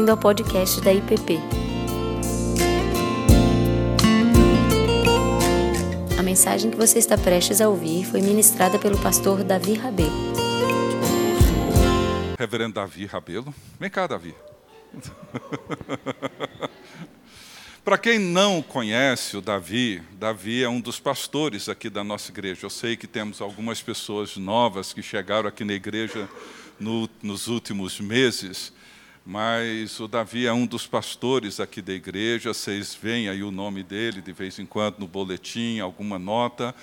bem-vindo ao podcast da IPP. A mensagem que você está prestes a ouvir foi ministrada pelo pastor Davi Rabelo. Reverendo Davi Rabelo. Vem cá, Davi. Para quem não conhece o Davi, Davi é um dos pastores aqui da nossa igreja. Eu sei que temos algumas pessoas novas que chegaram aqui na igreja no, nos últimos meses, mas o Davi é um dos pastores aqui da igreja. Vocês veem aí o nome dele de vez em quando no boletim, alguma nota.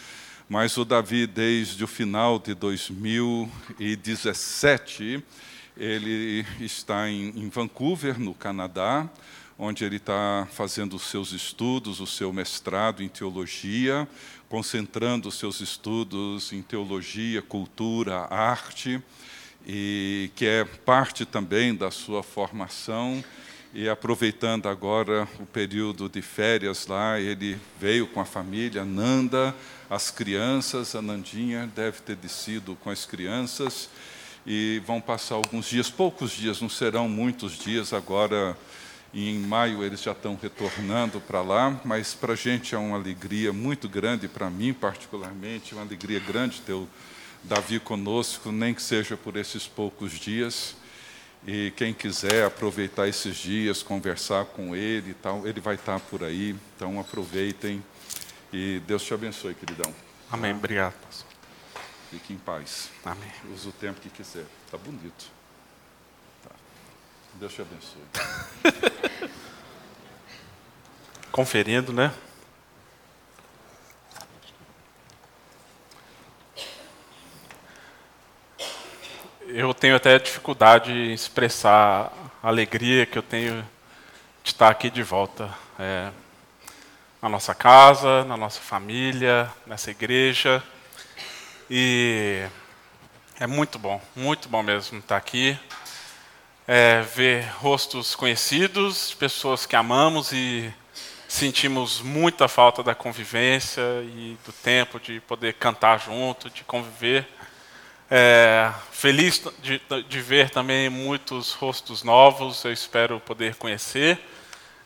Mas o Davi, desde o final de 2017, ele está em, em Vancouver, no Canadá, onde ele está fazendo os seus estudos, o seu mestrado em teologia, concentrando os seus estudos em teologia, cultura, arte e que é parte também da sua formação. E aproveitando agora o período de férias lá, ele veio com a família, Nanda, as crianças, a Nandinha deve ter descido com as crianças e vão passar alguns dias, poucos dias, não serão muitos dias agora. Em maio eles já estão retornando para lá, mas para a gente é uma alegria muito grande, para mim particularmente, uma alegria grande ter o Davi conosco, nem que seja por esses poucos dias. E quem quiser aproveitar esses dias, conversar com ele e tal, ele vai estar por aí. Então aproveitem e Deus te abençoe, queridão. Amém. Obrigado, pastor. Fique em paz. Amém. Use o tempo que quiser. Está bonito. Tá. Deus te abençoe. Conferindo, né? Eu tenho até dificuldade em expressar a alegria que eu tenho de estar aqui de volta. É, na nossa casa, na nossa família, nessa igreja. E é muito bom, muito bom mesmo estar aqui. É, ver rostos conhecidos, pessoas que amamos e sentimos muita falta da convivência e do tempo de poder cantar junto, de conviver. É, feliz de, de, ver também muitos rostos novos, eu espero poder conhecer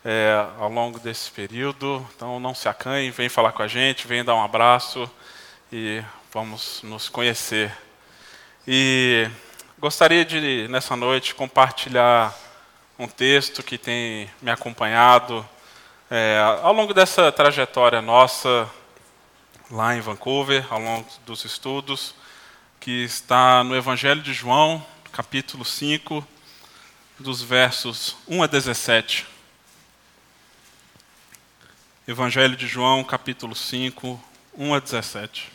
é, ao longo desse período. Então não se acanhe, vem falar com a gente, vem dar um abraço e vamos nos conhecer. E gostaria de, nessa noite, compartilhar um texto que tem me acompanhado é, ao longo dessa trajetória nossa lá em Vancouver, ao longo dos estudos que está no Evangelho de João, capítulo 5, dos versos 1 a 17. Evangelho de João, capítulo 5, 1 a 17.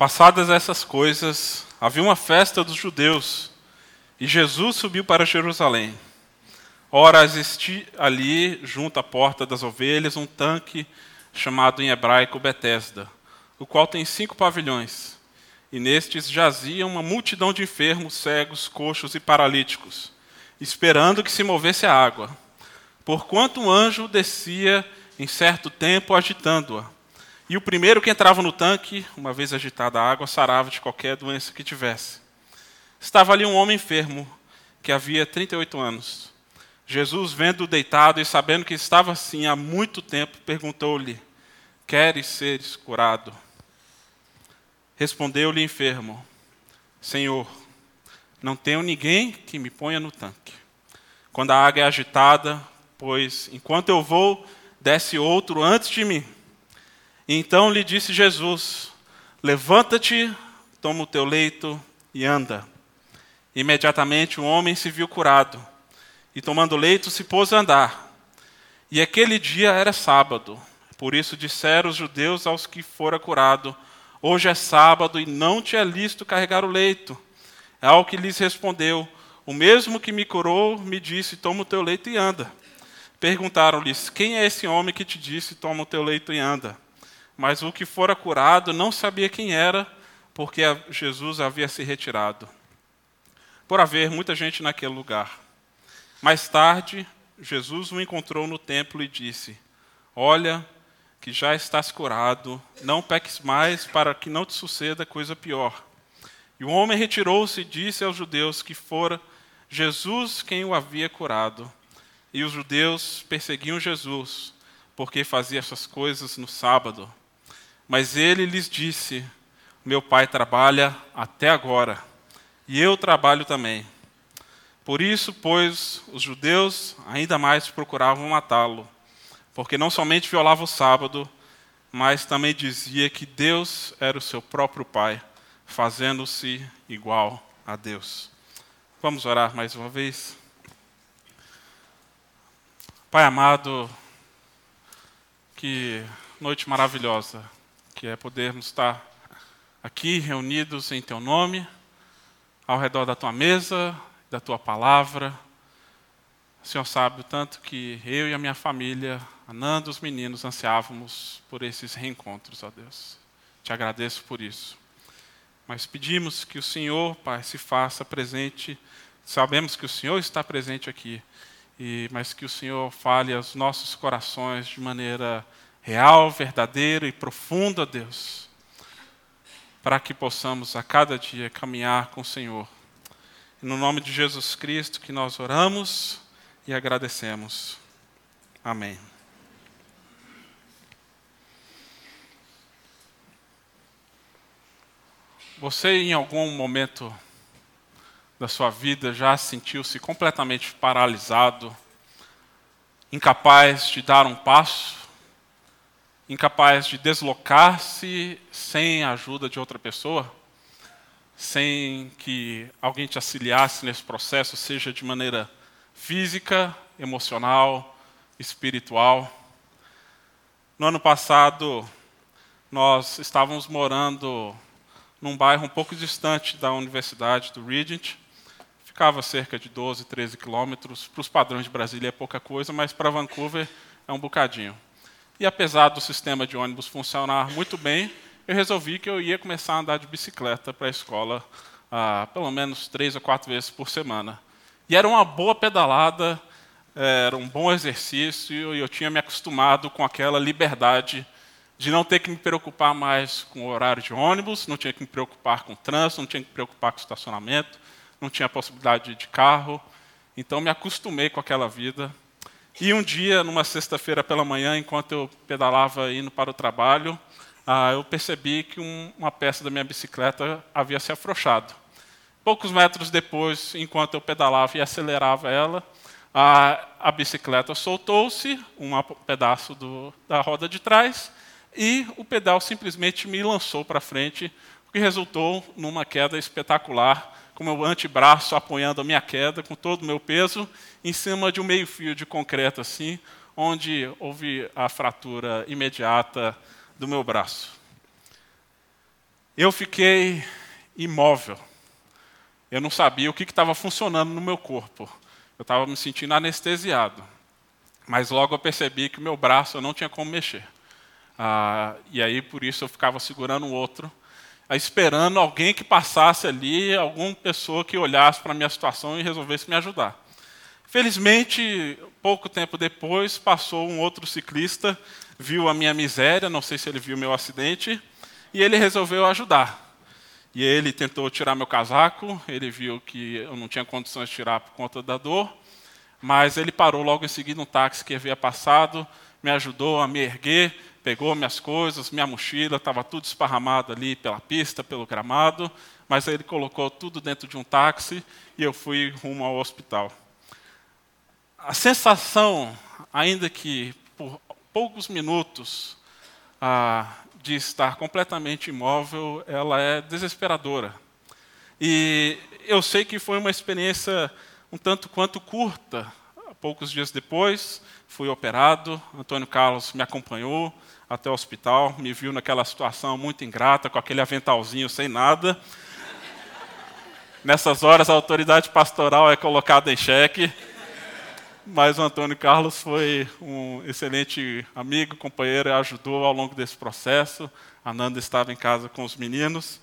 Passadas essas coisas, havia uma festa dos judeus e Jesus subiu para Jerusalém. Ora, existia ali, junto à porta das ovelhas, um tanque chamado em hebraico Betesda, o qual tem cinco pavilhões. E nestes jazia uma multidão de enfermos, cegos, coxos e paralíticos, esperando que se movesse a água. Porquanto um anjo descia em certo tempo agitando-a. E o primeiro que entrava no tanque, uma vez agitada a água, sarava de qualquer doença que tivesse. Estava ali um homem enfermo, que havia 38 anos. Jesus, vendo-o deitado e sabendo que estava assim há muito tempo, perguntou-lhe: Queres seres curado? Respondeu-lhe enfermo: Senhor, não tenho ninguém que me ponha no tanque. Quando a água é agitada, pois enquanto eu vou, desce outro antes de mim. Então lhe disse Jesus: Levanta-te, toma o teu leito e anda. Imediatamente o homem se viu curado, e tomando o leito se pôs a andar. E aquele dia era sábado. Por isso disseram os judeus aos que fora curado: Hoje é sábado e não te é lícito carregar o leito. É ao que lhes respondeu: O mesmo que me curou me disse: Toma o teu leito e anda. Perguntaram-lhes: Quem é esse homem que te disse: Toma o teu leito e anda? Mas o que fora curado não sabia quem era, porque Jesus havia se retirado, por haver muita gente naquele lugar. Mais tarde, Jesus o encontrou no templo e disse: Olha, que já estás curado, não peques mais para que não te suceda coisa pior. E o homem retirou-se e disse aos judeus que fora Jesus quem o havia curado. E os judeus perseguiam Jesus, porque fazia essas coisas no sábado. Mas ele lhes disse: Meu pai trabalha até agora, e eu trabalho também. Por isso, pois, os judeus ainda mais procuravam matá-lo porque não somente violava o sábado, mas também dizia que Deus era o seu próprio Pai, fazendo-se igual a Deus. Vamos orar mais uma vez? Pai amado, que noite maravilhosa que é podermos estar aqui reunidos em Teu nome, ao redor da Tua mesa, da Tua palavra. O Senhor sabe o tanto que eu e a minha família Ananda, os meninos, ansiávamos por esses reencontros, ó Deus. Te agradeço por isso. Mas pedimos que o Senhor, Pai, se faça presente. Sabemos que o Senhor está presente aqui, e, mas que o Senhor fale aos nossos corações de maneira real, verdadeira e profunda, Deus, para que possamos a cada dia caminhar com o Senhor. E no nome de Jesus Cristo que nós oramos e agradecemos. Amém. Você, em algum momento da sua vida, já sentiu-se completamente paralisado, incapaz de dar um passo, incapaz de deslocar-se sem a ajuda de outra pessoa? Sem que alguém te auxiliasse nesse processo, seja de maneira física, emocional, espiritual? No ano passado, nós estávamos morando num bairro um pouco distante da Universidade do Regent. Ficava cerca de 12, 13 quilômetros. Para os padrões de Brasília é pouca coisa, mas para Vancouver é um bocadinho. E apesar do sistema de ônibus funcionar muito bem, eu resolvi que eu ia começar a andar de bicicleta para a escola ah, pelo menos três ou quatro vezes por semana. E era uma boa pedalada, era um bom exercício, e eu tinha me acostumado com aquela liberdade de não ter que me preocupar mais com o horário de ônibus, não tinha que me preocupar com o trânsito, não tinha que me preocupar com o estacionamento, não tinha possibilidade de carro. Então me acostumei com aquela vida. E um dia, numa sexta-feira pela manhã, enquanto eu pedalava indo para o trabalho, ah, eu percebi que um, uma peça da minha bicicleta havia se afrouxado. Poucos metros depois, enquanto eu pedalava e acelerava ela, a, a bicicleta soltou-se, um pedaço do, da roda de trás, e o pedal simplesmente me lançou para frente, o que resultou numa queda espetacular, com meu antebraço apoiando a minha queda, com todo o meu peso, em cima de um meio-fio de concreto assim, onde houve a fratura imediata do meu braço. Eu fiquei imóvel. Eu não sabia o que estava funcionando no meu corpo. Eu estava me sentindo anestesiado. Mas logo eu percebi que o meu braço eu não tinha como mexer. Ah, e aí, por isso, eu ficava segurando o outro, esperando alguém que passasse ali, alguma pessoa que olhasse para a minha situação e resolvesse me ajudar. Felizmente, pouco tempo depois, passou um outro ciclista, viu a minha miséria, não sei se ele viu meu acidente, e ele resolveu ajudar. E ele tentou tirar meu casaco, ele viu que eu não tinha condições de tirar por conta da dor, mas ele parou logo em seguida um táxi que havia passado, me ajudou a me erguer, pegou minhas coisas, minha mochila, estava tudo esparramado ali pela pista, pelo gramado, mas ele colocou tudo dentro de um táxi e eu fui rumo ao hospital. A sensação, ainda que por poucos minutos, ah, de estar completamente imóvel, ela é desesperadora. E eu sei que foi uma experiência um tanto quanto curta. Poucos dias depois, fui operado, Antônio Carlos me acompanhou, até o hospital, me viu naquela situação muito ingrata, com aquele aventalzinho sem nada. Nessas horas, a autoridade pastoral é colocada em xeque. Mas o Antônio Carlos foi um excelente amigo, companheiro, ajudou ao longo desse processo. A Nanda estava em casa com os meninos.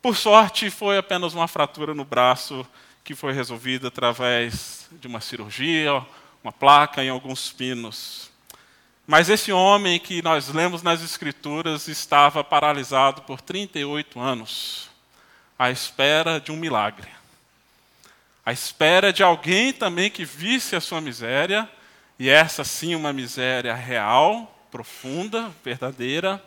Por sorte, foi apenas uma fratura no braço que foi resolvida através de uma cirurgia, uma placa e alguns pinos. Mas esse homem que nós lemos nas Escrituras estava paralisado por 38 anos, à espera de um milagre. À espera de alguém também que visse a sua miséria, e essa sim uma miséria real, profunda, verdadeira,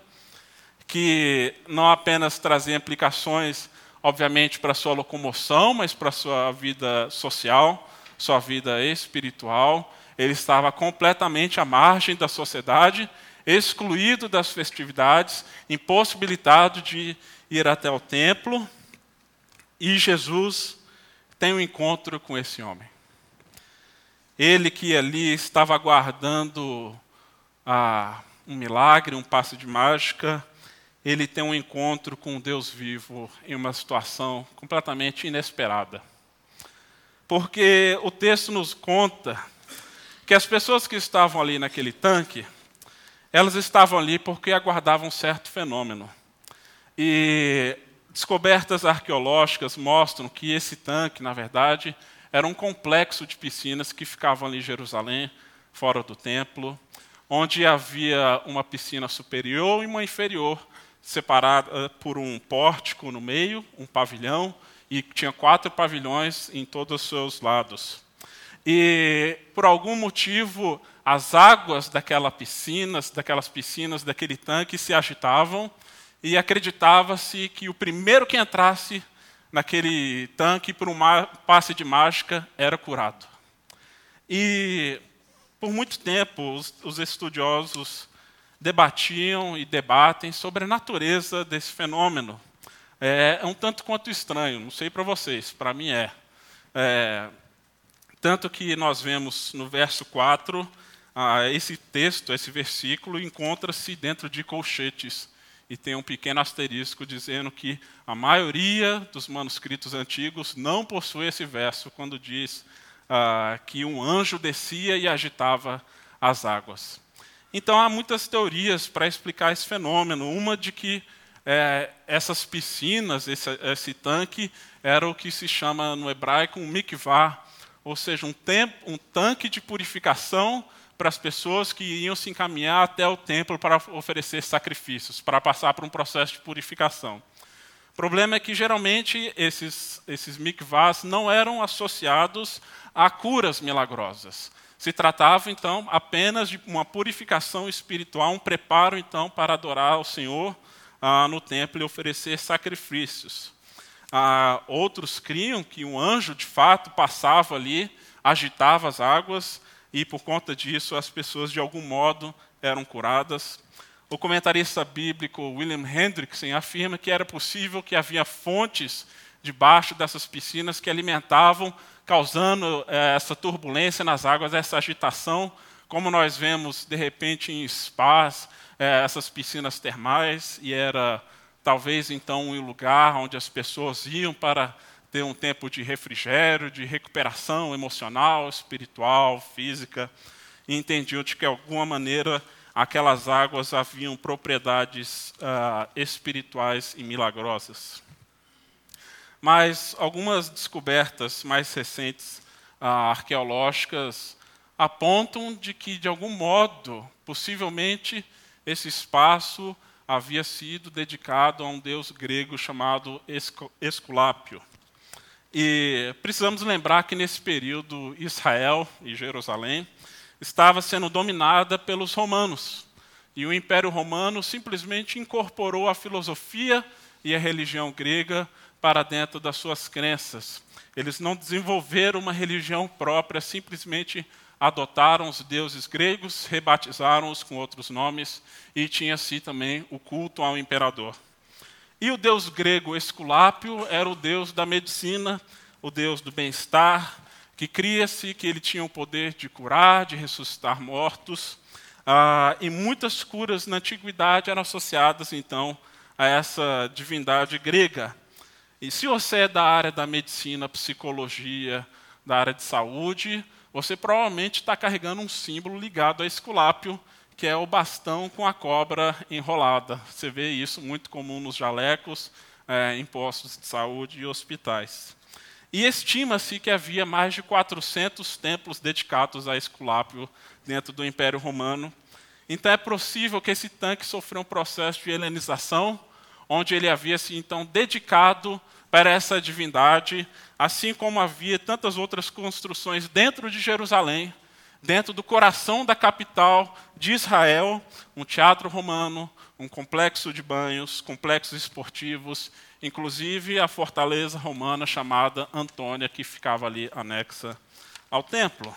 que não apenas trazia implicações, obviamente, para sua locomoção, mas para sua vida social, sua vida espiritual, ele estava completamente à margem da sociedade, excluído das festividades, impossibilitado de ir até o templo. E Jesus tem um encontro com esse homem. Ele que ali estava aguardando ah, um milagre, um passe de mágica, ele tem um encontro com Deus vivo em uma situação completamente inesperada. Porque o texto nos conta que as pessoas que estavam ali naquele tanque, elas estavam ali porque aguardavam um certo fenômeno. E descobertas arqueológicas mostram que esse tanque, na verdade, era um complexo de piscinas que ficavam ali em Jerusalém, fora do templo, onde havia uma piscina superior e uma inferior, separada por um pórtico no meio, um pavilhão, e tinha quatro pavilhões em todos os seus lados. E por algum motivo as águas daquela piscina, daquelas piscinas, daquele tanque se agitavam e acreditava-se que o primeiro que entrasse naquele tanque por um passe de mágica era curado. E por muito tempo os, os estudiosos debatiam e debatem sobre a natureza desse fenômeno. É, é um tanto quanto estranho, não sei para vocês, para mim é. é tanto que nós vemos no verso 4, ah, esse texto, esse versículo, encontra-se dentro de colchetes. E tem um pequeno asterisco dizendo que a maioria dos manuscritos antigos não possui esse verso, quando diz ah, que um anjo descia e agitava as águas. Então há muitas teorias para explicar esse fenômeno. Uma de que é, essas piscinas, esse, esse, tanque, era o que se chama no hebraico um mikvah, ou seja, um, tempo, um tanque de purificação para as pessoas que iam se encaminhar até o templo para oferecer sacrifícios, para passar por um processo de purificação. O problema é que geralmente esses, esses mikvahs não eram associados a curas milagrosas. Se tratava então apenas de uma purificação espiritual, um preparo então para adorar ao Senhor ah, no templo e oferecer sacrifícios. Ah, outros criam que um anjo de fato passava ali, agitava as águas e por conta disso as pessoas de algum modo eram curadas. O comentarista bíblico William Hendrickson afirma que era possível que havia fontes debaixo dessas piscinas que alimentavam, causando eh, essa turbulência nas águas, essa agitação, como nós vemos de repente em spas, eh, essas piscinas termais, e era talvez então um lugar onde as pessoas iam para ter um tempo de refrigério, de recuperação emocional, espiritual, física, e entendiam de que, de alguma maneira, aquelas águas haviam propriedades uh, espirituais e milagrosas. Mas algumas descobertas mais recentes uh, arqueológicas apontam de que, de algum modo, possivelmente, esse espaço havia sido dedicado a um deus grego chamado Esculápio. E precisamos lembrar que nesse período Israel e Jerusalém estava sendo dominada pelos romanos. E o Império Romano simplesmente incorporou a filosofia e a religião grega para dentro das suas crenças. Eles não desenvolveram uma religião própria, simplesmente adotaram os deuses gregos, rebatizaram-os com outros nomes e tinha-se também o culto ao imperador. E o deus grego Esculápio era o deus da medicina, o deus do bem-estar, que cria-se que ele tinha o poder de curar, de ressuscitar mortos. Ah, e muitas curas na antiguidade eram associadas, então, a essa divindade grega. E se você é da área da medicina, psicologia, da área de saúde, você provavelmente está carregando um símbolo ligado a Esculápio, que é o bastão com a cobra enrolada. Você vê isso muito comum nos jalecos, é, em postos de saúde e hospitais. E estima-se que havia mais de 400 templos dedicados a Esculápio dentro do Império Romano. Então é possível que esse tanque sofreu um processo de helenização, onde ele havia se então dedicado para essa divindade, assim como havia tantas outras construções dentro de Jerusalém, dentro do coração da capital de Israel, um teatro romano, um complexo de banhos, complexos esportivos, inclusive a fortaleza romana chamada Antônia, que ficava ali anexa ao templo.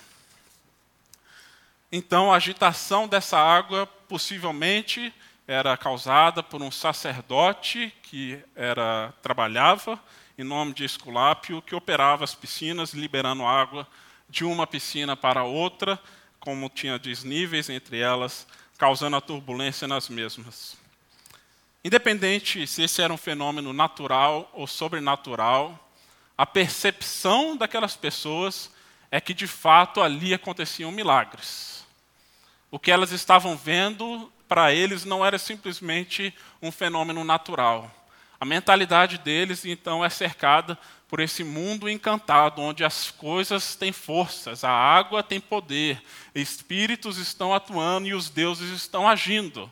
Então, a agitação dessa água possivelmente era causada por um sacerdote que era trabalhava em nome de Esculápio, que operava as piscinas, liberando água de uma piscina para outra, como tinha desníveis entre elas, causando a turbulência nas mesmas. Independente se esse era um fenômeno natural ou sobrenatural, a percepção daquelas pessoas é que de fato ali aconteciam milagres. O que elas estavam vendo para eles não era simplesmente um fenômeno natural. A mentalidade deles então é cercada por esse mundo encantado, onde as coisas têm forças, a água tem poder, espíritos estão atuando e os deuses estão agindo.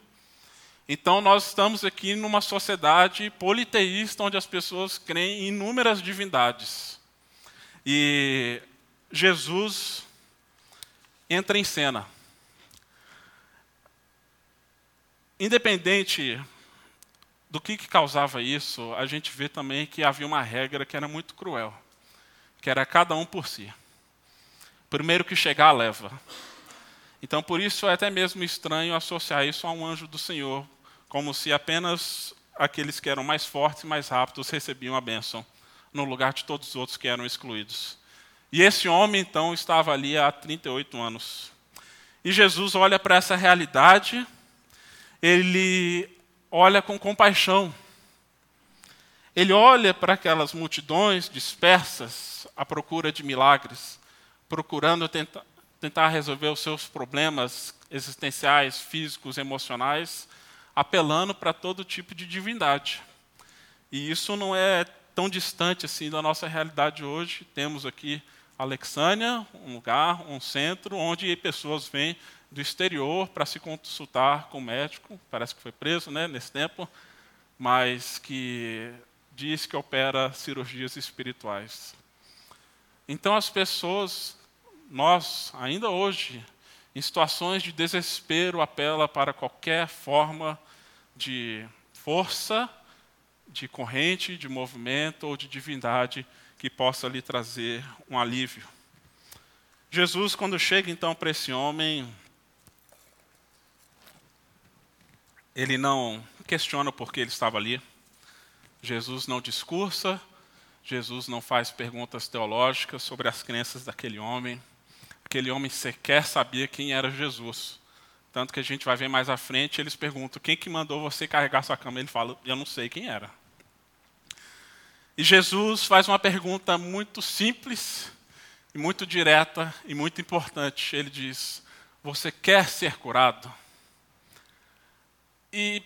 Então, nós estamos aqui numa sociedade politeísta, onde as pessoas creem em inúmeras divindades. E Jesus entra em cena. Independente do que, que causava isso, a gente vê também que havia uma regra que era muito cruel, que era cada um por si. Primeiro que chegar, leva. Então, por isso é até mesmo estranho associar isso a um anjo do Senhor, como se apenas aqueles que eram mais fortes e mais rápidos recebiam a bênção, no lugar de todos os outros que eram excluídos. E esse homem, então, estava ali há 38 anos. E Jesus olha para essa realidade, ele olha com compaixão. Ele olha para aquelas multidões dispersas à procura de milagres, procurando tentar, tentar resolver os seus problemas existenciais, físicos, emocionais, apelando para todo tipo de divindade. E isso não é tão distante assim da nossa realidade hoje. Temos aqui Alexânia, um lugar, um centro onde pessoas vêm do exterior para se consultar com o médico, parece que foi preso né, nesse tempo, mas que diz que opera cirurgias espirituais. Então as pessoas nós, ainda hoje, em situações de desespero, apela para qualquer forma de força, de corrente, de movimento ou de divindade que possa lhe trazer um alívio. Jesus, quando chega então para esse homem, ele não questiona por que ele estava ali. Jesus não discursa, Jesus não faz perguntas teológicas sobre as crenças daquele homem aquele homem sequer sabia quem era Jesus. Tanto que a gente vai ver mais à frente, eles perguntam: quem que mandou você carregar sua cama? Ele fala: eu não sei quem era. E Jesus faz uma pergunta muito simples, muito direta e muito importante. Ele diz: Você quer ser curado? E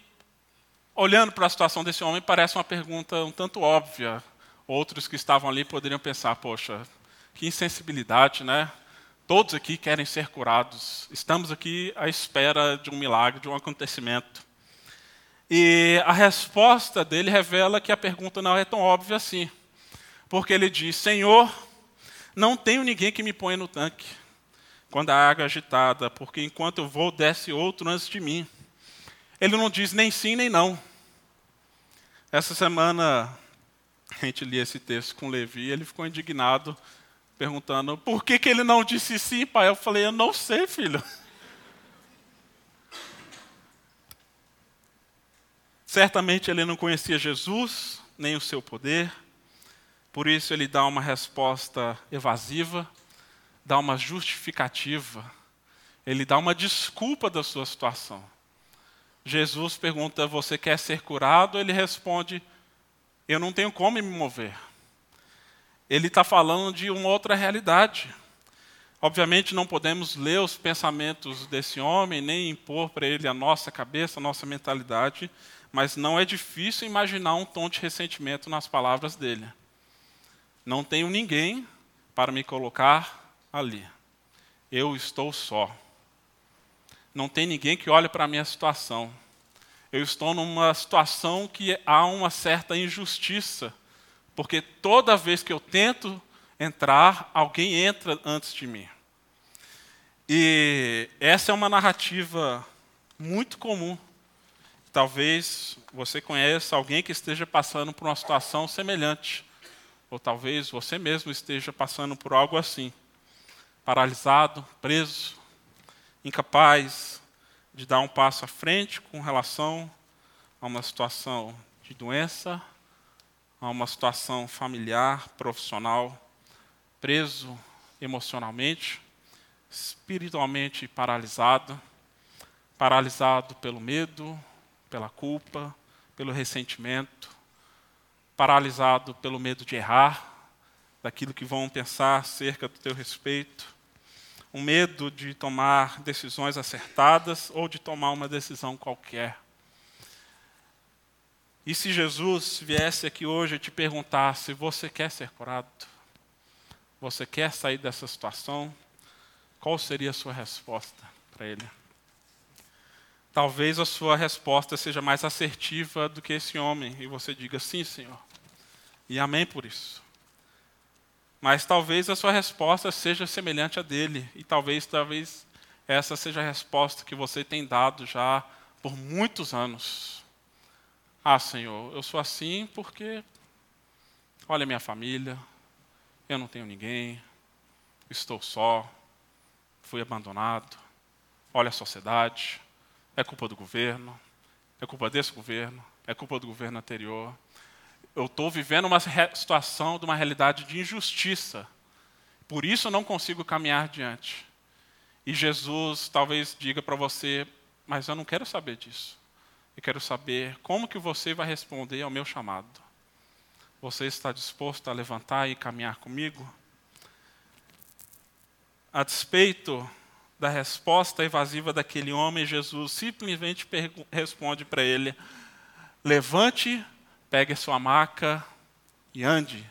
olhando para a situação desse homem, parece uma pergunta um tanto óbvia. Outros que estavam ali poderiam pensar: Poxa, que insensibilidade, né? Todos aqui querem ser curados. Estamos aqui à espera de um milagre, de um acontecimento. E a resposta dele revela que a pergunta não é tão óbvia assim. Porque ele diz: Senhor, não tenho ninguém que me ponha no tanque quando a água é agitada, porque enquanto eu vou, desce outro antes de mim. Ele não diz nem sim nem não. Essa semana a gente lia esse texto com Levi ele ficou indignado perguntando por que, que ele não disse sim, pai. Eu falei, eu não sei, filho. Certamente ele não conhecia Jesus, nem o seu poder, por isso ele dá uma resposta evasiva, dá uma justificativa, ele dá uma desculpa da sua situação. Jesus pergunta: Você quer ser curado? Ele responde: Eu não tenho como me mover ele está falando de uma outra realidade. Obviamente não podemos ler os pensamentos desse homem, nem impor para ele a nossa cabeça, a nossa mentalidade, mas não é difícil imaginar um tom de ressentimento nas palavras dele. Não tenho ninguém para me colocar ali. Eu estou só. Não tem ninguém que olhe para a minha situação. Eu estou numa situação que há uma certa injustiça, porque toda vez que eu tento entrar, alguém entra antes de mim. E essa é uma narrativa muito comum. Talvez você conheça alguém que esteja passando por uma situação semelhante, ou talvez você mesmo esteja passando por algo assim, paralisado, preso, incapaz de dar um passo à frente com relação a uma situação de doença, a uma situação familiar, profissional, preso emocionalmente, espiritualmente paralisado, paralisado pelo medo, pela culpa, pelo ressentimento, paralisado pelo medo de errar, daquilo que vão pensar acerca do teu respeito, um medo de tomar decisões acertadas ou de tomar uma decisão qualquer. E se Jesus viesse aqui hoje e te perguntasse: você quer ser curado? Você quer sair dessa situação? Qual seria a sua resposta para ele? Talvez a sua resposta seja mais assertiva do que esse homem e você diga sim, Senhor. E amém por isso. Mas talvez a sua resposta seja semelhante à dele e talvez talvez essa seja a resposta que você tem dado já por muitos anos. Ah, Senhor, eu sou assim porque olha minha família, eu não tenho ninguém, estou só, fui abandonado. Olha a sociedade, é culpa do governo, é culpa desse governo, é culpa do governo anterior. Eu estou vivendo uma situação de uma realidade de injustiça. Por isso eu não consigo caminhar adiante. E Jesus talvez diga para você, mas eu não quero saber disso. Eu quero saber como que você vai responder ao meu chamado. Você está disposto a levantar e caminhar comigo? A despeito da resposta evasiva daquele homem, Jesus simplesmente responde para ele: levante, pegue a sua maca e ande.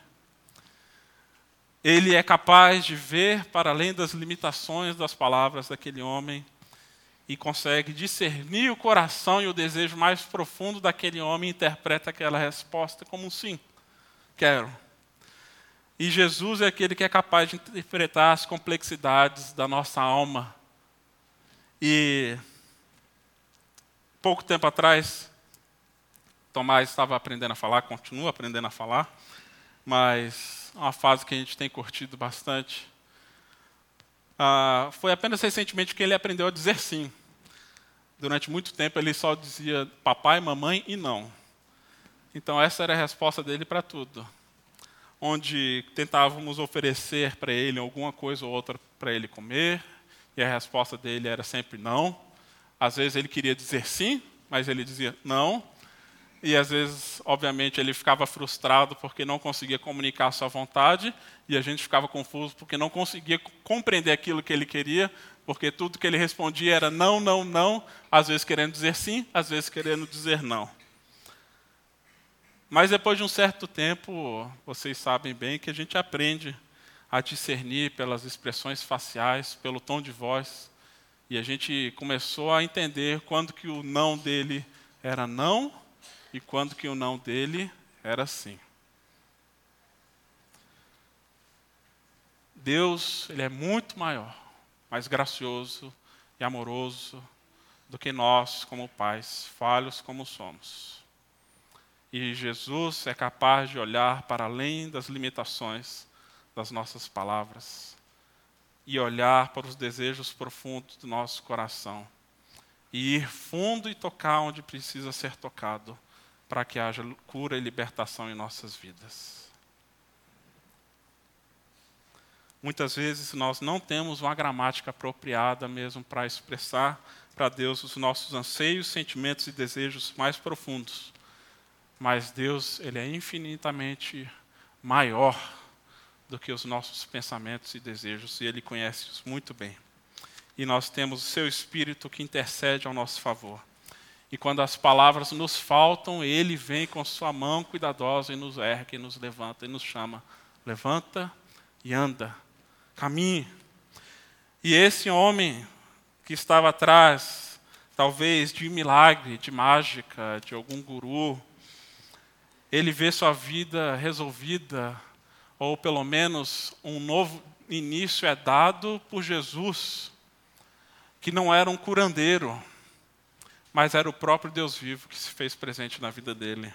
Ele é capaz de ver para além das limitações das palavras daquele homem e consegue discernir o coração e o desejo mais profundo daquele homem e interpreta aquela resposta como um sim. Quero. E Jesus é aquele que é capaz de interpretar as complexidades da nossa alma. E pouco tempo atrás, Tomás estava aprendendo a falar, continua aprendendo a falar, mas é uma fase que a gente tem curtido bastante. Ah, foi apenas recentemente que ele aprendeu a dizer sim. Durante muito tempo ele só dizia papai, mamãe e não. Então, essa era a resposta dele para tudo. Onde tentávamos oferecer para ele alguma coisa ou outra para ele comer, e a resposta dele era sempre não. Às vezes ele queria dizer sim, mas ele dizia não. E às vezes, obviamente, ele ficava frustrado porque não conseguia comunicar a sua vontade, e a gente ficava confuso porque não conseguia compreender aquilo que ele queria, porque tudo que ele respondia era não, não, não, às vezes querendo dizer sim, às vezes querendo dizer não. Mas depois de um certo tempo, vocês sabem bem que a gente aprende a discernir pelas expressões faciais, pelo tom de voz, e a gente começou a entender quando que o não dele era não e quando que o não dele era sim. Deus, ele é muito maior, mais gracioso e amoroso do que nós como pais, falhos como somos. E Jesus é capaz de olhar para além das limitações das nossas palavras e olhar para os desejos profundos do nosso coração e ir fundo e tocar onde precisa ser tocado para que haja cura e libertação em nossas vidas. Muitas vezes nós não temos uma gramática apropriada mesmo para expressar para Deus os nossos anseios, sentimentos e desejos mais profundos. Mas Deus, ele é infinitamente maior do que os nossos pensamentos e desejos, e Ele conhece-os muito bem. E nós temos o Seu Espírito que intercede ao nosso favor. E quando as palavras nos faltam, Ele vem com Sua mão cuidadosa e nos ergue, e nos levanta e nos chama. Levanta e anda, caminhe. E esse homem que estava atrás, talvez de milagre, de mágica, de algum guru, ele vê sua vida resolvida, ou pelo menos um novo início é dado por Jesus, que não era um curandeiro, mas era o próprio Deus vivo que se fez presente na vida dele.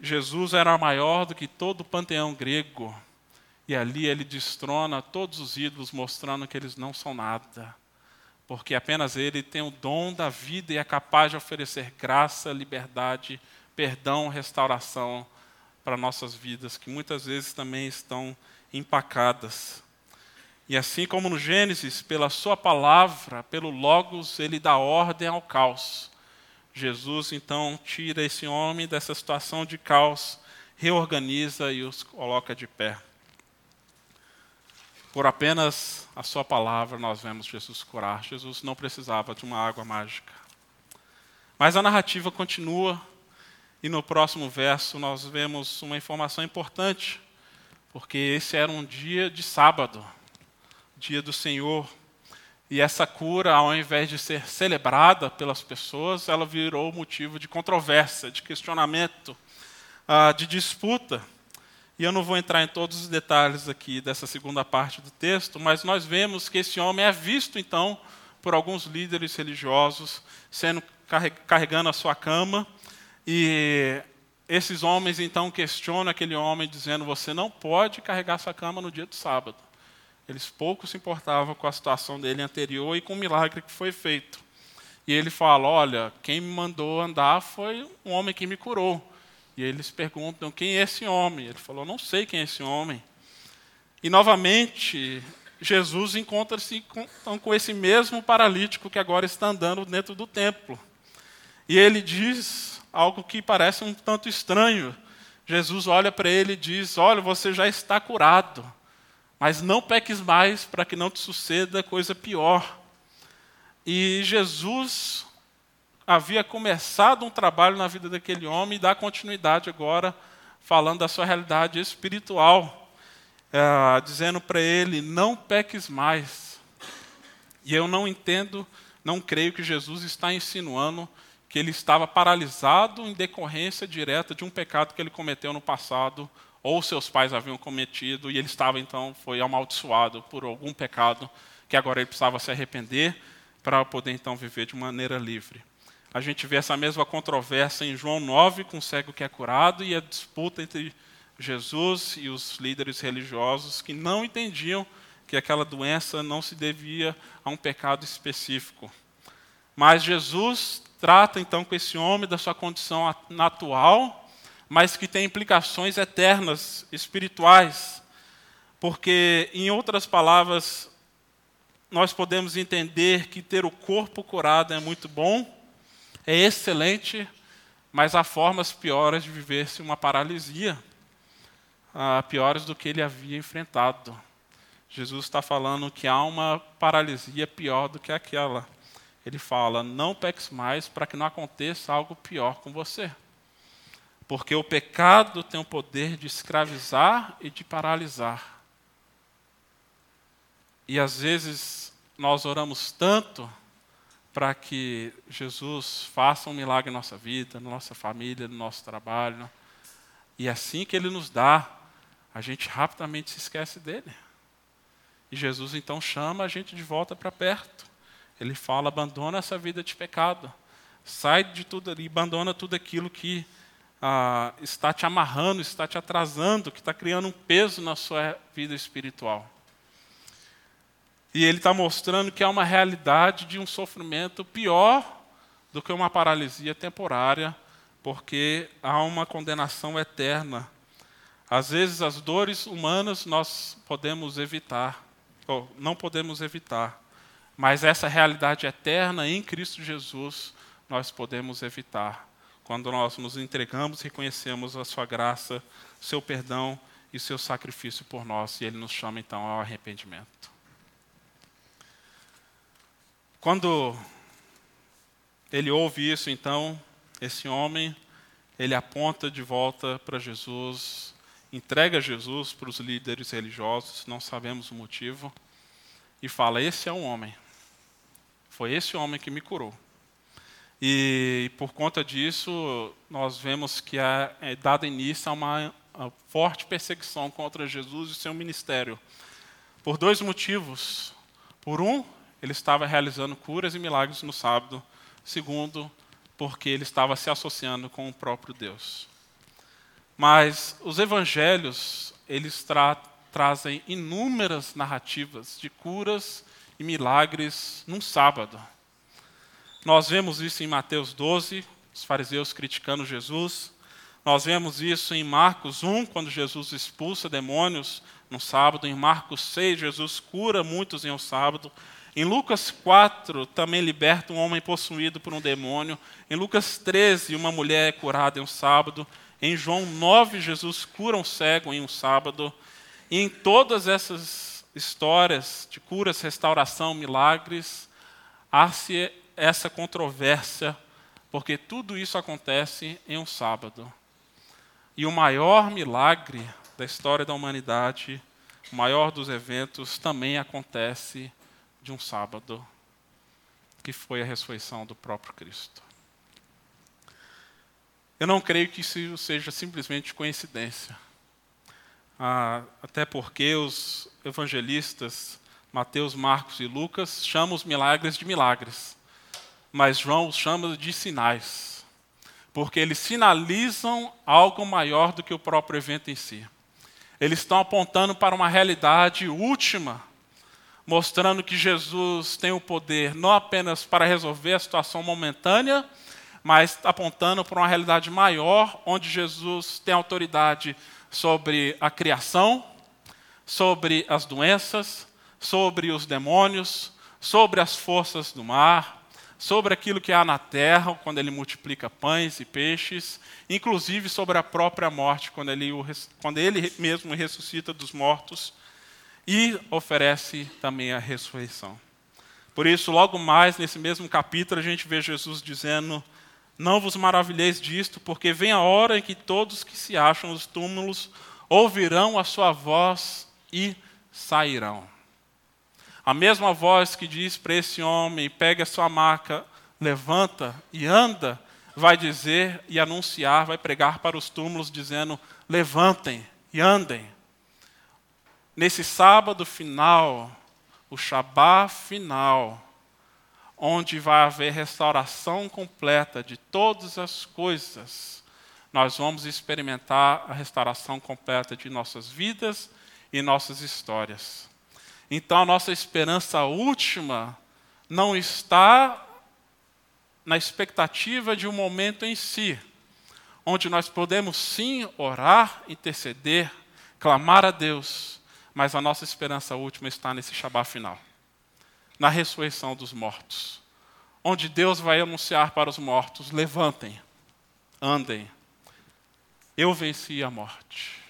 Jesus era maior do que todo o panteão grego, e ali ele destrona todos os ídolos, mostrando que eles não são nada, porque apenas ele tem o dom da vida e é capaz de oferecer graça, liberdade, perdão, restauração para nossas vidas, que muitas vezes também estão empacadas. E assim como no Gênesis, pela sua palavra, pelo Logos, ele dá ordem ao caos. Jesus então tira esse homem dessa situação de caos, reorganiza e os coloca de pé. Por apenas a sua palavra nós vemos Jesus curar. Jesus não precisava de uma água mágica. Mas a narrativa continua e no próximo verso nós vemos uma informação importante, porque esse era um dia de sábado, dia do Senhor. E essa cura, ao invés de ser celebrada pelas pessoas, ela virou motivo de controvérsia, de questionamento, ah, de disputa. E eu não vou entrar em todos os detalhes aqui dessa segunda parte do texto, mas nós vemos que esse homem é visto, então, por alguns líderes religiosos, sendo carregando a sua cama, e esses homens então questionam aquele homem, dizendo: Você não pode carregar sua cama no dia do sábado. Eles pouco se importavam com a situação dele anterior e com o milagre que foi feito. E ele fala: Olha, quem me mandou andar foi um homem que me curou. E eles perguntam quem é esse homem. Ele falou: Não sei quem é esse homem. E novamente, Jesus encontra-se com, então, com esse mesmo paralítico que agora está andando dentro do templo. E ele diz algo que parece um tanto estranho. Jesus olha para ele e diz: Olha, você já está curado, mas não peques mais para que não te suceda coisa pior. E Jesus havia começado um trabalho na vida daquele homem e dá continuidade agora, falando da sua realidade espiritual, é, dizendo para ele: não peques mais. E eu não entendo, não creio que Jesus está insinuando que ele estava paralisado em decorrência direta de um pecado que ele cometeu no passado ou seus pais haviam cometido e ele estava então foi amaldiçoado por algum pecado que agora ele precisava se arrepender para poder então viver de maneira livre. A gente vê essa mesma controvérsia em João 9 com o cego que é curado e a disputa entre Jesus e os líderes religiosos que não entendiam que aquela doença não se devia a um pecado específico. Mas Jesus trata então com esse homem da sua condição atual, mas que tem implicações eternas, espirituais. Porque, em outras palavras, nós podemos entender que ter o corpo curado é muito bom, é excelente, mas há formas piores de viver-se uma paralisia, ah, piores do que ele havia enfrentado. Jesus está falando que há uma paralisia pior do que aquela. Ele fala: não peques mais para que não aconteça algo pior com você. Porque o pecado tem o poder de escravizar e de paralisar. E às vezes nós oramos tanto para que Jesus faça um milagre na nossa vida, na nossa família, no nosso trabalho. E assim que Ele nos dá, a gente rapidamente se esquece dele. E Jesus então chama a gente de volta para perto. Ele fala: abandona essa vida de pecado, sai de tudo ali, abandona tudo aquilo que ah, está te amarrando, está te atrasando, que está criando um peso na sua vida espiritual. E ele está mostrando que há uma realidade de um sofrimento pior do que uma paralisia temporária, porque há uma condenação eterna. Às vezes, as dores humanas nós podemos evitar, ou não podemos evitar, mas essa realidade eterna em Cristo Jesus nós podemos evitar quando nós nos entregamos reconhecemos a Sua graça, seu perdão e seu sacrifício por nós, e ele nos chama então ao arrependimento. Quando ele ouve isso, então, esse homem, ele aponta de volta para Jesus, entrega Jesus para os líderes religiosos, não sabemos o motivo, e fala: Esse é um homem. Foi esse homem que me curou. E por conta disso, nós vemos que é, dado início a uma a forte perseguição contra Jesus e seu ministério. Por dois motivos. Por um, ele estava realizando curas e milagres no sábado. Segundo, porque ele estava se associando com o próprio Deus. Mas os evangelhos, eles tra trazem inúmeras narrativas de curas e milagres num sábado. Nós vemos isso em Mateus 12, os fariseus criticando Jesus. Nós vemos isso em Marcos 1, quando Jesus expulsa demônios no sábado. Em Marcos 6, Jesus cura muitos em um sábado. Em Lucas 4, também liberta um homem possuído por um demônio. Em Lucas 13, uma mulher é curada em um sábado. Em João 9, Jesus cura um cego em um sábado. E em todas essas histórias de curas, restauração, milagres, há-se essa controvérsia, porque tudo isso acontece em um sábado. E o maior milagre da história da humanidade, o maior dos eventos, também acontece de um sábado, que foi a ressurreição do próprio Cristo. Eu não creio que isso seja simplesmente coincidência. Ah, até porque os evangelistas, Mateus, Marcos e Lucas, chamam os milagres de milagres, mas João os chama de sinais, porque eles sinalizam algo maior do que o próprio evento em si. Eles estão apontando para uma realidade última mostrando que Jesus tem o poder não apenas para resolver a situação momentânea, mas apontando para uma realidade maior, onde Jesus tem autoridade sobre a criação, sobre as doenças, sobre os demônios, sobre as forças do mar, sobre aquilo que há na terra, quando ele multiplica pães e peixes, inclusive sobre a própria morte, quando ele, quando ele mesmo ressuscita dos mortos e oferece também a ressurreição. Por isso, logo mais nesse mesmo capítulo, a gente vê Jesus dizendo: Não vos maravilheis disto, porque vem a hora em que todos que se acham nos túmulos ouvirão a sua voz e sairão. A mesma voz que diz para esse homem: pegue a sua maca, levanta e anda, vai dizer e anunciar, vai pregar para os túmulos, dizendo: levantem e andem nesse sábado final, o Shabá final, onde vai haver restauração completa de todas as coisas, nós vamos experimentar a restauração completa de nossas vidas e nossas histórias. Então, a nossa esperança última não está na expectativa de um momento em si, onde nós podemos sim orar, interceder, clamar a Deus, mas a nossa esperança última está nesse Shabá final na ressurreição dos mortos, onde Deus vai anunciar para os mortos: levantem, andem, eu venci a morte.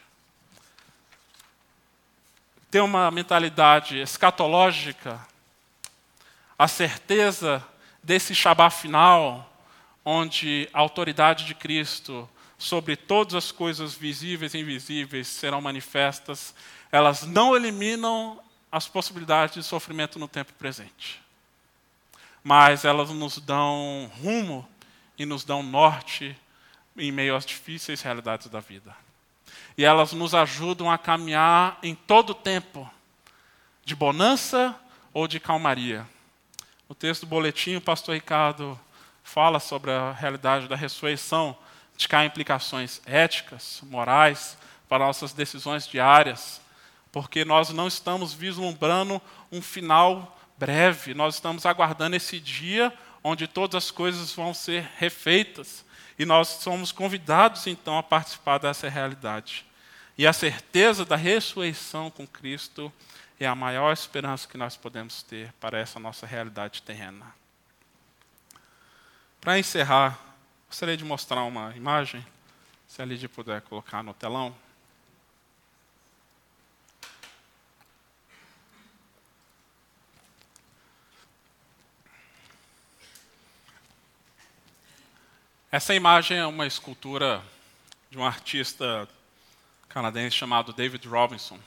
Ter uma mentalidade escatológica, a certeza desse Shabá final, onde a autoridade de Cristo sobre todas as coisas visíveis e invisíveis serão manifestas, elas não eliminam as possibilidades de sofrimento no tempo presente. Mas elas nos dão rumo e nos dão norte em meio às difíceis realidades da vida. E elas nos ajudam a caminhar em todo o tempo, de bonança ou de calmaria. No texto do boletim, o pastor Ricardo fala sobre a realidade da ressurreição, de há implicações éticas, morais, para nossas decisões diárias, porque nós não estamos vislumbrando um final breve, nós estamos aguardando esse dia onde todas as coisas vão ser refeitas. E nós somos convidados então a participar dessa realidade. E a certeza da ressurreição com Cristo é a maior esperança que nós podemos ter para essa nossa realidade terrena. Para encerrar, gostaria de mostrar uma imagem, se a Lídia puder colocar no telão. Essa imagem é uma escultura de um artista canadense chamado David Robinson.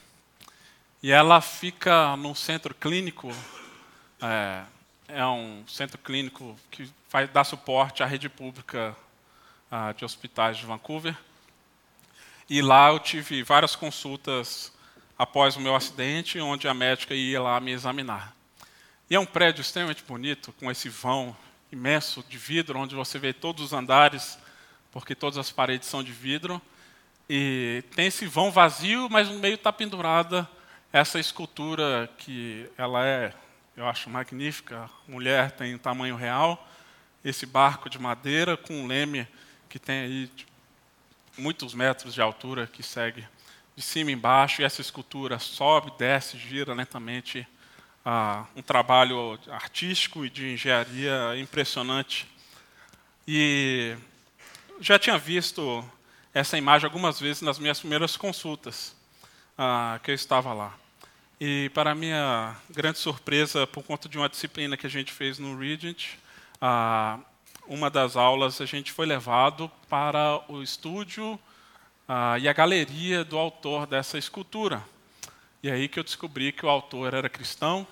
E ela fica num centro clínico, é, é um centro clínico que faz, dá suporte à rede pública ah, de hospitais de Vancouver. E lá eu tive várias consultas após o meu acidente, onde a médica ia lá me examinar. E é um prédio extremamente bonito, com esse vão imenso de vidro, onde você vê todos os andares, porque todas as paredes são de vidro. E tem esse vão vazio, mas no meio está pendurada essa escultura que ela é, eu acho magnífica. Mulher tem tamanho real. Esse barco de madeira com um leme que tem aí muitos metros de altura que segue de cima embaixo e essa escultura sobe, desce, gira lentamente ah, um trabalho artístico e de engenharia impressionante. E já tinha visto essa imagem algumas vezes nas minhas primeiras consultas ah, que eu estava lá. E, para minha grande surpresa, por conta de uma disciplina que a gente fez no Regent, ah, uma das aulas a gente foi levado para o estúdio ah, e a galeria do autor dessa escultura. E é aí que eu descobri que o autor era cristão,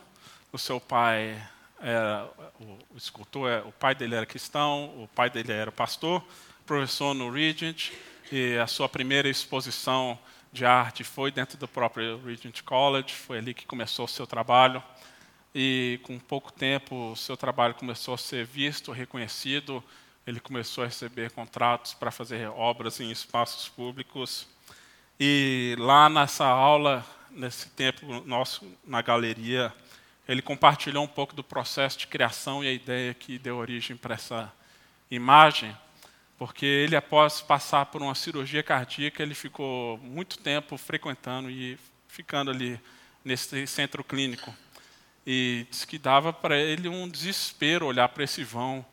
o seu pai era o, escultor, é, o pai dele era cristão, o pai dele era pastor, professor no Regent, e a sua primeira exposição de arte foi dentro do próprio Regent College, foi ali que começou o seu trabalho. E com pouco tempo, o seu trabalho começou a ser visto, reconhecido, ele começou a receber contratos para fazer obras em espaços públicos. E lá nessa aula, nesse tempo nosso na galeria, ele compartilhou um pouco do processo de criação e a ideia que deu origem para essa imagem, porque ele, após passar por uma cirurgia cardíaca, ele ficou muito tempo frequentando e ficando ali nesse centro clínico. E disse que dava para ele um desespero olhar para esse vão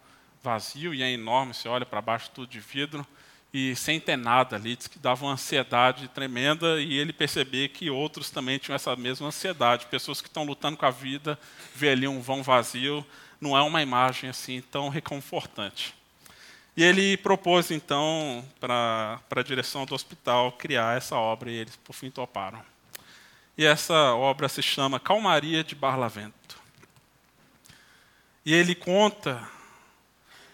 vazio, e é enorme, você olha para baixo, tudo de vidro, e sem ter nada ali, diz que dava uma ansiedade tremenda e ele percebia que outros também tinham essa mesma ansiedade. Pessoas que estão lutando com a vida, vê ali um vão vazio, não é uma imagem assim tão reconfortante. E ele propôs então para a direção do hospital criar essa obra e eles por fim toparam. E essa obra se chama Calmaria de Barlavento. E ele conta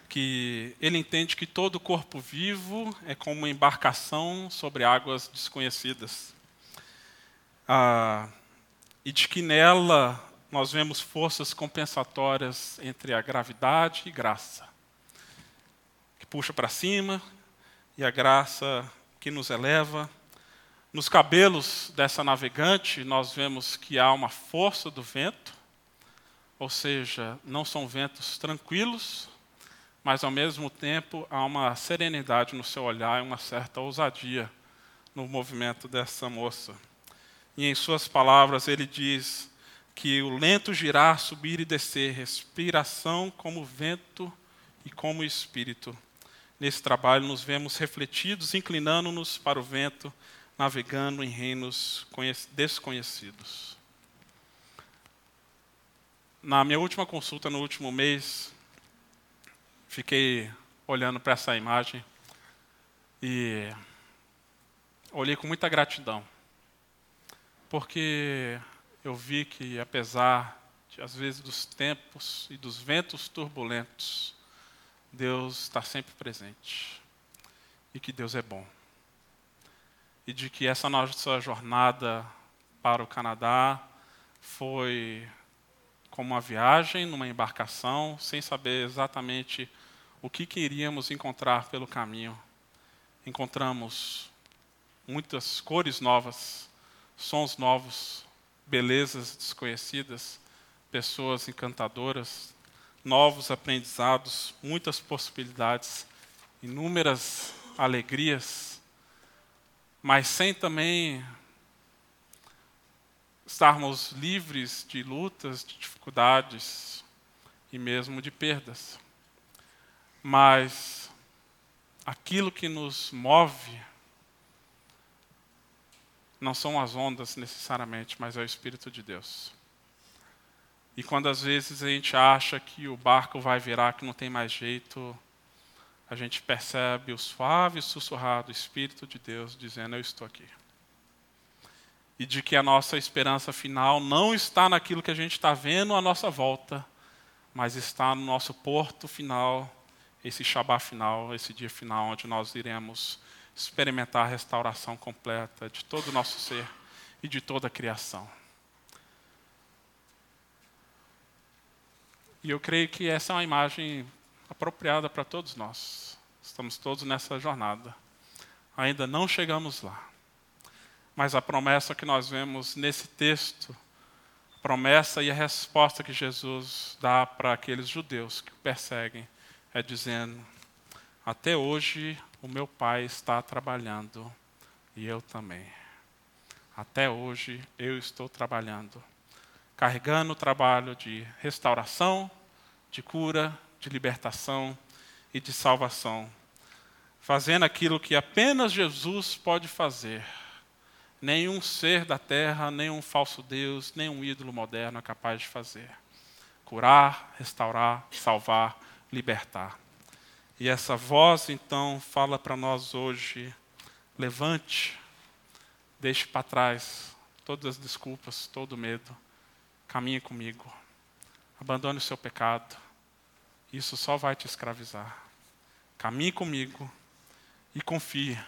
que ele entende que todo corpo vivo é como uma embarcação sobre águas desconhecidas. Ah, e de que nela nós vemos forças compensatórias entre a gravidade e graça, que puxa para cima, e a graça que nos eleva. Nos cabelos dessa navegante, nós vemos que há uma força do vento, ou seja, não são ventos tranquilos, mas ao mesmo tempo há uma serenidade no seu olhar e uma certa ousadia no movimento dessa moça. E em suas palavras ele diz que o lento girar, subir e descer, respiração como vento e como espírito. Nesse trabalho nos vemos refletidos, inclinando-nos para o vento, navegando em reinos desconhecidos. Na minha última consulta no último mês, fiquei olhando para essa imagem e olhei com muita gratidão, porque eu vi que, apesar de, às vezes, dos tempos e dos ventos turbulentos, Deus está sempre presente e que Deus é bom. E de que essa nossa jornada para o Canadá foi como uma viagem numa embarcação, sem saber exatamente o que queríamos encontrar pelo caminho. Encontramos muitas cores novas, sons novos, belezas desconhecidas, pessoas encantadoras, novos aprendizados, muitas possibilidades, inúmeras alegrias, mas sem também estarmos livres de lutas, de dificuldades e mesmo de perdas. Mas aquilo que nos move não são as ondas necessariamente, mas é o Espírito de Deus. E quando às vezes a gente acha que o barco vai virar, que não tem mais jeito, a gente percebe o suave sussurrado Espírito de Deus dizendo: Eu estou aqui. E de que a nossa esperança final não está naquilo que a gente está vendo à nossa volta, mas está no nosso porto final, esse Shabá final, esse dia final, onde nós iremos experimentar a restauração completa de todo o nosso ser e de toda a criação. E eu creio que essa é uma imagem apropriada para todos nós. Estamos todos nessa jornada. Ainda não chegamos lá. Mas a promessa que nós vemos nesse texto, a promessa e a resposta que Jesus dá para aqueles judeus que o perseguem, é dizendo: Até hoje o meu pai está trabalhando e eu também. Até hoje eu estou trabalhando carregando o trabalho de restauração, de cura, de libertação e de salvação, fazendo aquilo que apenas Jesus pode fazer. Nenhum ser da terra, nenhum falso Deus, nenhum ídolo moderno é capaz de fazer. Curar, restaurar, salvar, libertar. E essa voz, então, fala para nós hoje: levante, deixe para trás todas as desculpas, todo o medo Caminhe comigo. Abandone o seu pecado. Isso só vai te escravizar. Caminhe comigo e confie.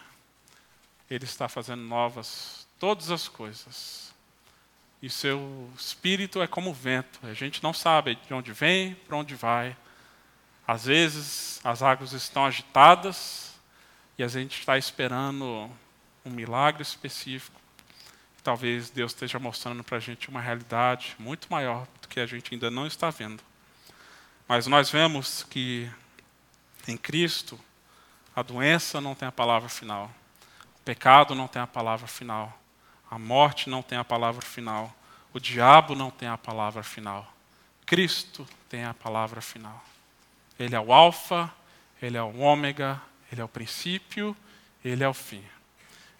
Ele está fazendo novas todas as coisas. E seu espírito é como o vento. A gente não sabe de onde vem, para onde vai. Às vezes as águas estão agitadas e a gente está esperando um milagre específico talvez Deus esteja mostrando para a gente uma realidade muito maior do que a gente ainda não está vendo. Mas nós vemos que em Cristo a doença não tem a palavra final, o pecado não tem a palavra final, a morte não tem a palavra final, o diabo não tem a palavra final. Cristo tem a palavra final. Ele é o Alfa, ele é o Ômega, ele é o princípio, ele é o fim.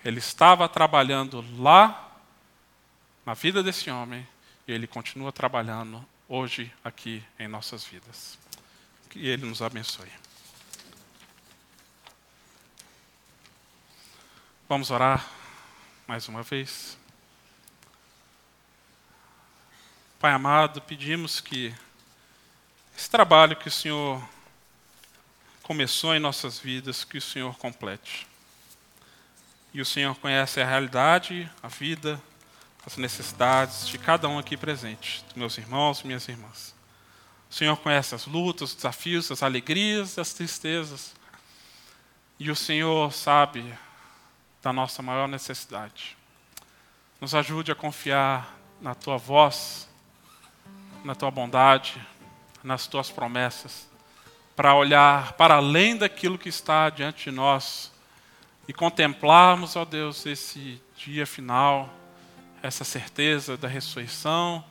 Ele estava trabalhando lá na vida desse homem e ele continua trabalhando hoje aqui em nossas vidas. Que ele nos abençoe. Vamos orar mais uma vez. Pai amado, pedimos que esse trabalho que o Senhor começou em nossas vidas, que o Senhor complete. E o Senhor conhece a realidade, a vida, as necessidades de cada um aqui presente, dos meus irmãos e minhas irmãs. O Senhor conhece as lutas, os desafios, as alegrias, as tristezas. E o Senhor sabe da nossa maior necessidade. Nos ajude a confiar na tua voz, na tua bondade, nas tuas promessas, para olhar para além daquilo que está diante de nós e contemplarmos, ó Deus, esse dia final essa certeza da ressurreição,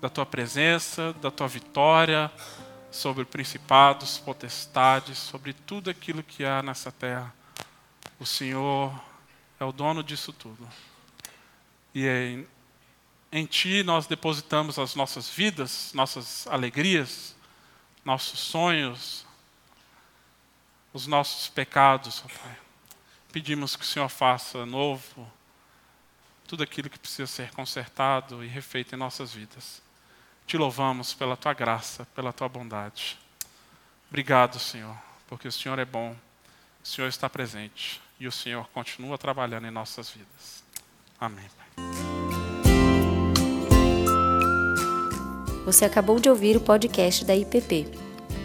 da tua presença, da tua vitória sobre principados, potestades, sobre tudo aquilo que há nessa terra. O Senhor é o dono disso tudo. E em, em Ti nós depositamos as nossas vidas, nossas alegrias, nossos sonhos, os nossos pecados, Pai. Pedimos que o Senhor faça novo tudo aquilo que precisa ser consertado e refeito em nossas vidas. Te louvamos pela tua graça, pela tua bondade. Obrigado, Senhor, porque o Senhor é bom, o Senhor está presente e o Senhor continua trabalhando em nossas vidas. Amém. Você acabou de ouvir o podcast da IPP.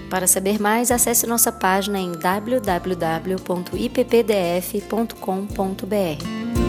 Para saber mais, acesse nossa página em www.ippdf.com.br.